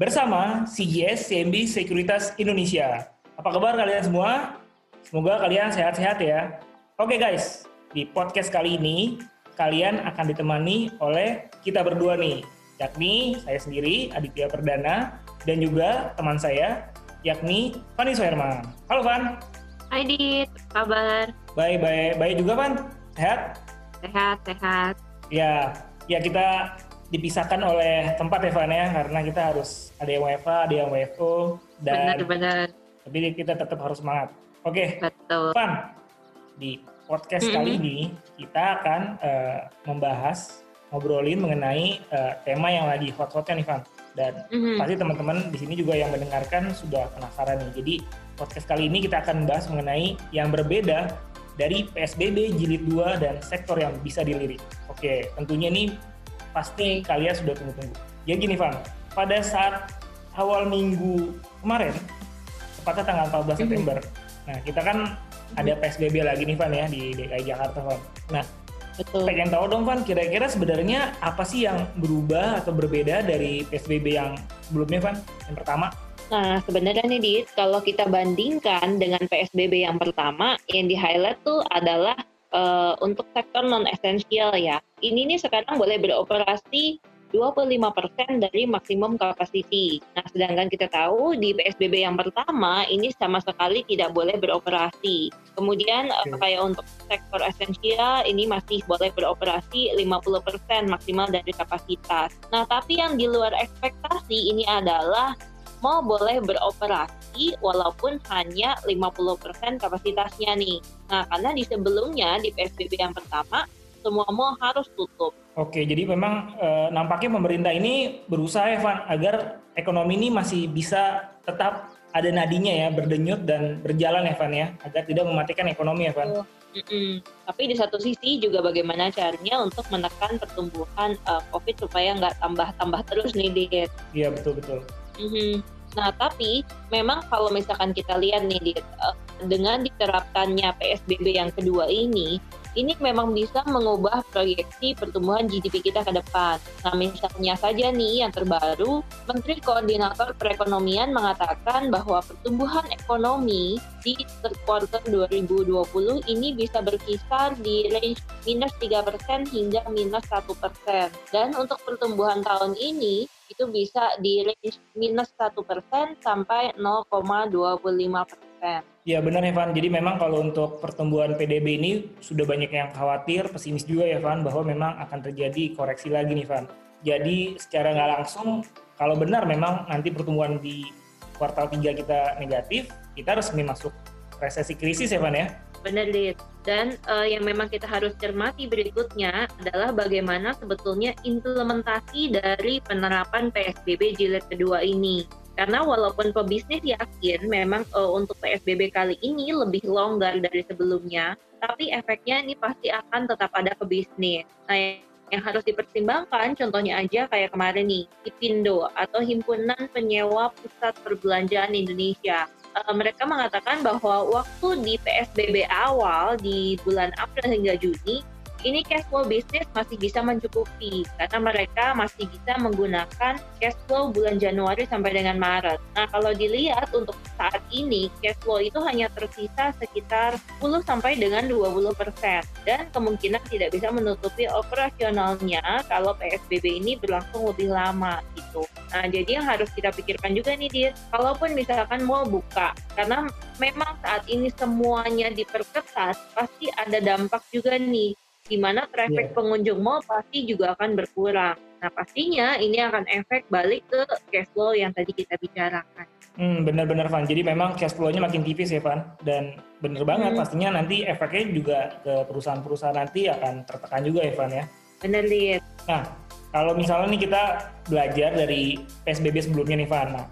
bersama CGS CMB Sekuritas Indonesia. Apa kabar kalian semua? Semoga kalian sehat-sehat ya. Oke guys, di podcast kali ini kalian akan ditemani oleh kita berdua nih, yakni saya sendiri Aditya Perdana dan juga teman saya yakni Fani Soerman. Halo Van. Hai Dit, kabar? Baik, baik, baik juga Van. Sehat? Sehat, sehat. Ya, ya kita dipisahkan oleh tempat ya Van ya, karena kita harus ada yang WFA, ada yang WFO, dan Benar-benar. tapi kita tetap harus semangat. Oke, Betul. Van, di podcast Mm-mm. kali ini kita akan eh, membahas, ngobrolin mengenai eh, tema yang lagi hot-hotnya nih Van. Dan Mhm. pasti teman-teman di sini juga yang mendengarkan sudah penasaran nih. Jadi podcast kali ini kita akan membahas mengenai yang berbeda dari PSBB jilid 2 dan sektor yang bisa dilirik. Oke, tentunya nih pasti kalian sudah tunggu-tunggu. Jadi gini Van, pada saat awal minggu kemarin, tepatnya tanggal 14 Mhm. September, nah kita kan ada PSBB lagi nih Van ya di DKI Jakarta Van. Nah, Betul. pengen tahu dong Van, kira-kira sebenarnya apa sih yang berubah atau berbeda dari PSBB yang sebelumnya Van? Yang pertama, Nah, sebenarnya nih Dit, kalau kita bandingkan dengan PSBB yang pertama, yang di-highlight tuh adalah eh, untuk sektor non-esensial ya. Ini nih sekarang boleh beroperasi 25% dari maksimum kapasiti. Nah, sedangkan kita tahu di PSBB yang pertama ini sama sekali tidak boleh beroperasi. Kemudian eh, Oke. kayak untuk sektor esensial ini masih boleh beroperasi 50% maksimal dari kapasitas. Nah, tapi yang di luar ekspektasi ini adalah mau boleh beroperasi walaupun hanya 50% kapasitasnya nih. Nah, karena di sebelumnya di PSBB yang pertama semua mall harus tutup. Oke, jadi memang eh, nampaknya pemerintah ini berusaha ya, Van, agar ekonomi ini masih bisa tetap ada nadinya ya, berdenyut dan berjalan ya, Van ya, agar tidak mematikan ekonomi ya, Van. Mm-mm. Tapi di satu sisi juga bagaimana caranya untuk menekan pertumbuhan uh, COVID supaya nggak tambah-tambah terus nih, Dit. Iya, betul-betul. Mhm. Nah, tapi memang kalau misalkan kita lihat nih, eh, dengan diterapkannya PSBB yang kedua ini, ini memang bisa mengubah proyeksi pertumbuhan GDP kita ke depan. Nah, misalnya saja nih yang terbaru, Menteri Koordinator Perekonomian mengatakan bahwa pertumbuhan ekonomi di third quarter 2020 ini bisa berkisar di range minus 3% hingga minus 1%. Dan untuk pertumbuhan tahun ini, itu bisa di range minus 1% sampai 0,25%. Ya benar ya Van, jadi memang kalau untuk pertumbuhan PDB ini sudah banyak yang khawatir, pesimis juga ya Van, bahwa memang akan terjadi koreksi lagi nih Van. Jadi secara nggak langsung, kalau benar memang nanti pertumbuhan di kuartal 3 kita negatif, kita resmi masuk resesi krisis ya Van ya? Benar, Dit. Dan eh, yang memang kita harus cermati berikutnya adalah bagaimana sebetulnya implementasi dari penerapan PSBB jilid kedua ini. Karena walaupun pebisnis yakin memang eh, untuk PSBB kali ini lebih longgar dari sebelumnya, tapi efeknya ini pasti akan tetap ada ke bisnis. Nah, yang harus dipertimbangkan contohnya aja kayak kemarin nih, HIPINDO atau Himpunan Penyewa Pusat Perbelanjaan Indonesia eh, mereka mengatakan bahwa waktu di PSBB awal di bulan April hingga Juni ini cash flow bisnis masih bisa mencukupi karena mereka masih bisa menggunakan cash flow bulan Januari sampai dengan Maret. Nah, kalau dilihat untuk saat ini cash flow itu hanya tersisa sekitar 10 sampai dengan 20% dan kemungkinan tidak bisa menutupi operasionalnya kalau PSBB ini berlangsung lebih lama gitu. Nah, jadi yang harus kita pikirkan juga nih, Dir, kalaupun misalkan mau buka, karena memang saat ini semuanya diperketat, pasti ada dampak juga nih, di mana traffic Iya. pengunjung mall pasti juga akan berkurang. Nah, pastinya ini akan efek balik ke cash flow yang tadi kita bicarakan. Hmm, benar-benar Van. Jadi memang cash flow-nya makin tipis ya Van. Dan benar banget Hmm. pastinya nanti efeknya juga ke perusahaan-perusahaan nanti akan tertekan juga ya Van ya. Bener, Lid. Nah, Kalau misalnya nih kita belajar dari PSBB sebelumnya nih Van, nah,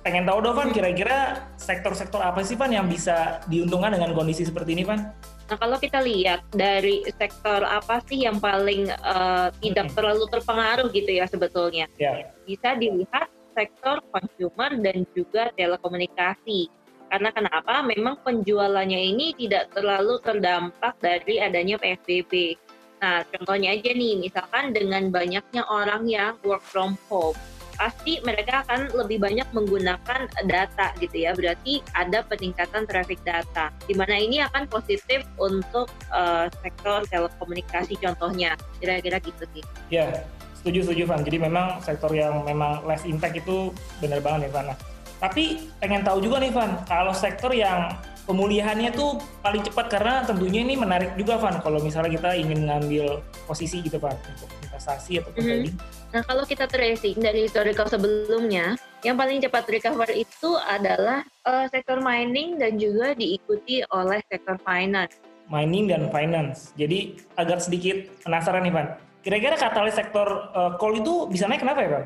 pengen tahu dong Van kira-kira sektor-sektor apa sih Van yang bisa diuntungkan dengan kondisi seperti ini Van? Nah kalau kita lihat dari sektor apa sih yang paling uh, tidak hmm. terlalu terpengaruh gitu ya sebetulnya, yeah. bisa dilihat sektor consumer dan juga telekomunikasi. Karena kenapa? Memang penjualannya ini tidak terlalu terdampak dari adanya PSBB. Nah, contohnya aja nih, misalkan dengan banyaknya orang yang work from home, pasti mereka akan lebih banyak menggunakan data gitu ya. Berarti ada peningkatan traffic data. Di mana ini akan positif untuk uh, sektor telekomunikasi contohnya. Kira-kira gitu sih. Ya, setuju setuju Van. Jadi memang sektor yang memang less impact itu benar banget ya Van. Nah, tapi pengen tahu juga nih Van, kalau sektor yang pemulihannya tuh paling cepat karena tentunya ini menarik juga Van kalau misalnya kita ingin ngambil posisi gitu Van untuk investasi atau mm -hmm. trading. Nah kalau kita tracing dari historical sebelumnya, yang paling cepat recover itu adalah uh, sektor mining dan juga diikuti oleh sektor finance. Mining dan finance. Jadi agak sedikit penasaran nih Van. Kira-kira katalis sektor uh, coal itu bisa naik kenapa ya Van?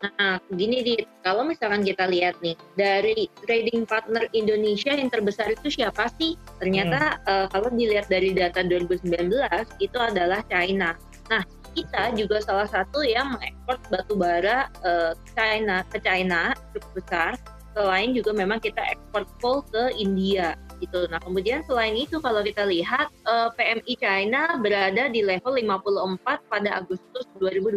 Nah, gini di kalau misalkan kita lihat nih dari trading partner Indonesia yang terbesar itu siapa sih? Ternyata hmm. uh, kalau dilihat dari data 2019 itu adalah China. Nah, kita juga salah satu yang mengekspor batu bara uh, China ke China cukup besar. Selain juga memang kita ekspor coal ke India gitu. Nah, kemudian selain itu kalau kita lihat uh, eh, PMI China berada di level 54 pada Agustus 2020.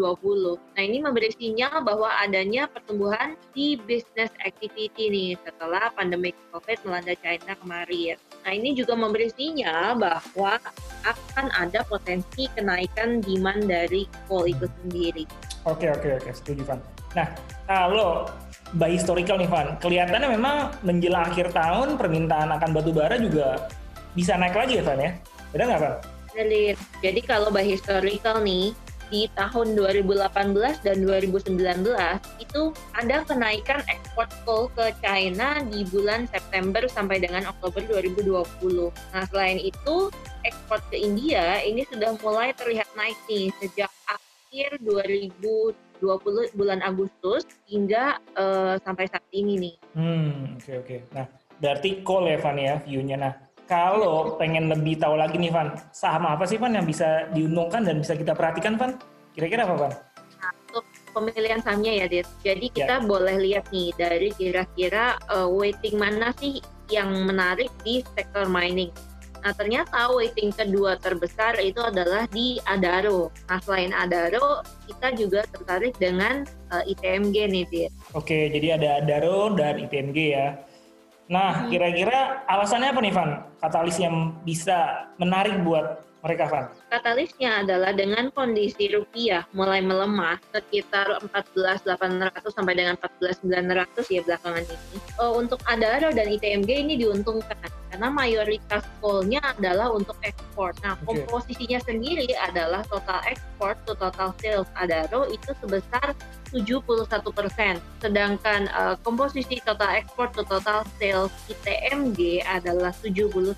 Nah, ini memberi sinyal bahwa adanya pertumbuhan di business activity nih setelah pandemi COVID melanda China kemarin. Nah, ini juga memberi sinyal bahwa akan ada potensi kenaikan demand dari coal itu sendiri. Oke, oke, oke, setuju Van. Nah, kalau by historical nih Van, kelihatannya memang menjelang akhir tahun permintaan akan batu bara juga bisa naik lagi ya Van ya? Benar nggak Van? Jadi, jadi kalau by historical nih, di tahun 2018 dan 2019 itu ada kenaikan ekspor coal ke China di bulan September sampai dengan Oktober 2020. Nah, selain itu, ekspor ke India ini sudah mulai terlihat naik nih sejak akhir 2020 20 bulan Agustus hingga uh, sampai saat ini nih. Hmm, oke okay, oke. Okay. Nah, berarti call ya Van ya view-nya. Nah, kalau pengen lebih tahu lagi nih Van, saham apa sih Van yang bisa diuntungkan dan bisa kita perhatikan Van? Kira-kira apa Van? Nah, untuk pemilihan sahamnya ya, Dit. Jadi ya. kita ya. boleh lihat nih dari kira-kira uh, weighting mana sih yang menarik di sektor mining. Nah ternyata weighting kedua terbesar itu adalah di Adaro. Nah selain Adaro, kita juga tertarik dengan uh, eh, ITMG nih, Dir. Oke, jadi ada Adaro dan ITMG ya. Nah, hmm. kira-kira alasannya apa nih, Van? Katalis yang bisa menarik buat mereka, Van? Katalisnya adalah dengan kondisi rupiah mulai melemah sekitar 14.800 sampai dengan 14.900 ya belakangan ini. Uh, untuk Adaro dan ITMG ini diuntungkan karena mayoritas call-nya adalah untuk ekspor. Nah, okay. komposisinya sendiri adalah total ekspor to total sales Adaro itu sebesar 71 persen. Sedangkan uh, komposisi total ekspor to total sales ITMG adalah 79 persen.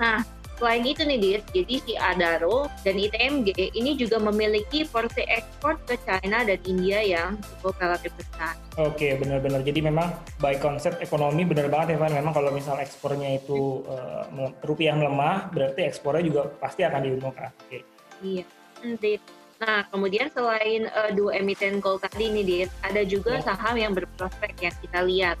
Nah, Selain itu nih Dir, jadi si Adaro dan ITMG ini juga memiliki porsi ekspor ke China dan India yang cukup relatif besar. Oke, benar-benar. Jadi memang by konsep ekonomi benar banget ya Van. Memang kalau misal ekspornya itu uh, rupiah melemah, berarti ekspornya juga pasti akan diuntungkan. Oke. Iya, Dit. Nah, kemudian selain uh, dua emiten gold tadi nih, Dit, ada juga ya. saham yang berprospek yang kita lihat,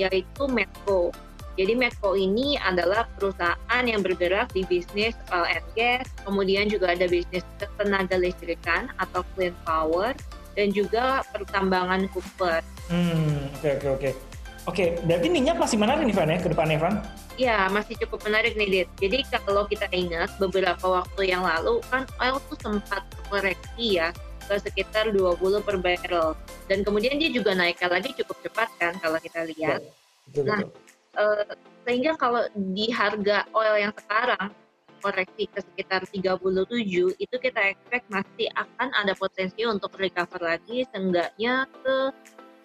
yaitu Medco. Jadi Medco ini adalah perusahaan yang bergerak di bisnis oil and gas, kemudian juga ada bisnis tenaga listrikan atau clean power, dan juga pertambangan Cooper. Hmm, oke okay, oke okay, oke. Okay. Oke, berarti minyak masih menarik nih Van ya ke depannya Van? Ya, masih cukup menarik nih Dit. Jadi kalau kita ingat beberapa waktu yang lalu kan oil tuh sempat koreksi ya ke sekitar 20 per barrel. Dan kemudian dia juga naikkan lagi cukup cepat kan kalau kita lihat. Betul, betul, nah, betul uh, sehingga kalau di harga oil yang sekarang koreksi ke sekitar 37 itu kita expect masih akan ada potensi untuk recover lagi seenggaknya ke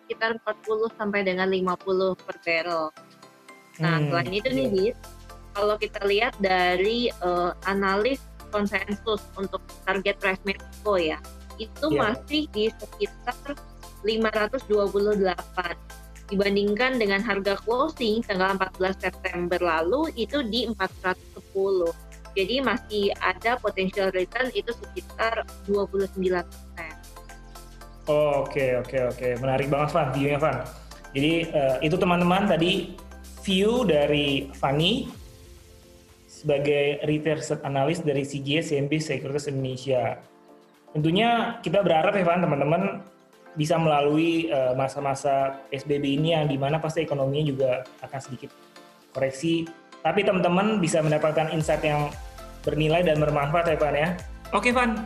sekitar 40 sampai dengan 50 per barrel. Nah, hmm, selain itu nih, Dit, kalau kita lihat dari uh, analis konsensus untuk target price Mexico ya, itu Iya. masih di sekitar 528 dibandingkan dengan harga closing tanggal 14 September lalu itu di 410. Jadi masih ada potential return itu sekitar 29 Oh, Oke oke oke menarik banget Van view-nya Van. Jadi eh, itu teman-teman tadi view dari Fanny sebagai research analyst dari CGS CMB Securities Indonesia. Tentunya kita berharap ya Van teman-teman bisa melalui eh, masa-masa PSBB ini yang di mana pasti ekonominya juga akan sedikit koreksi. Tapi teman-teman bisa mendapatkan insight yang bernilai dan bermanfaat ya Van ya. Oke Van,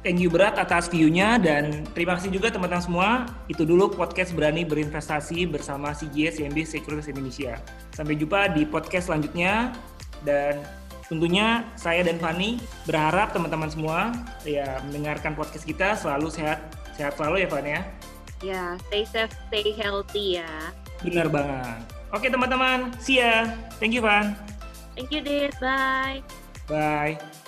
thank you berat atas view-nya dan terima kasih juga teman-teman semua. Itu dulu podcast Berani Berinvestasi bersama CGS CMB Securities Indonesia. Sampai jumpa di podcast selanjutnya dan tentunya saya dan Fani berharap teman-teman semua ya mendengarkan podcast kita selalu sehat sehat selalu ya Fan ya. Ya, stay safe, stay healthy ya. Benar banget. Oke teman-teman, see ya. Thank you Van. Thank you, Dit. Bye. Bye.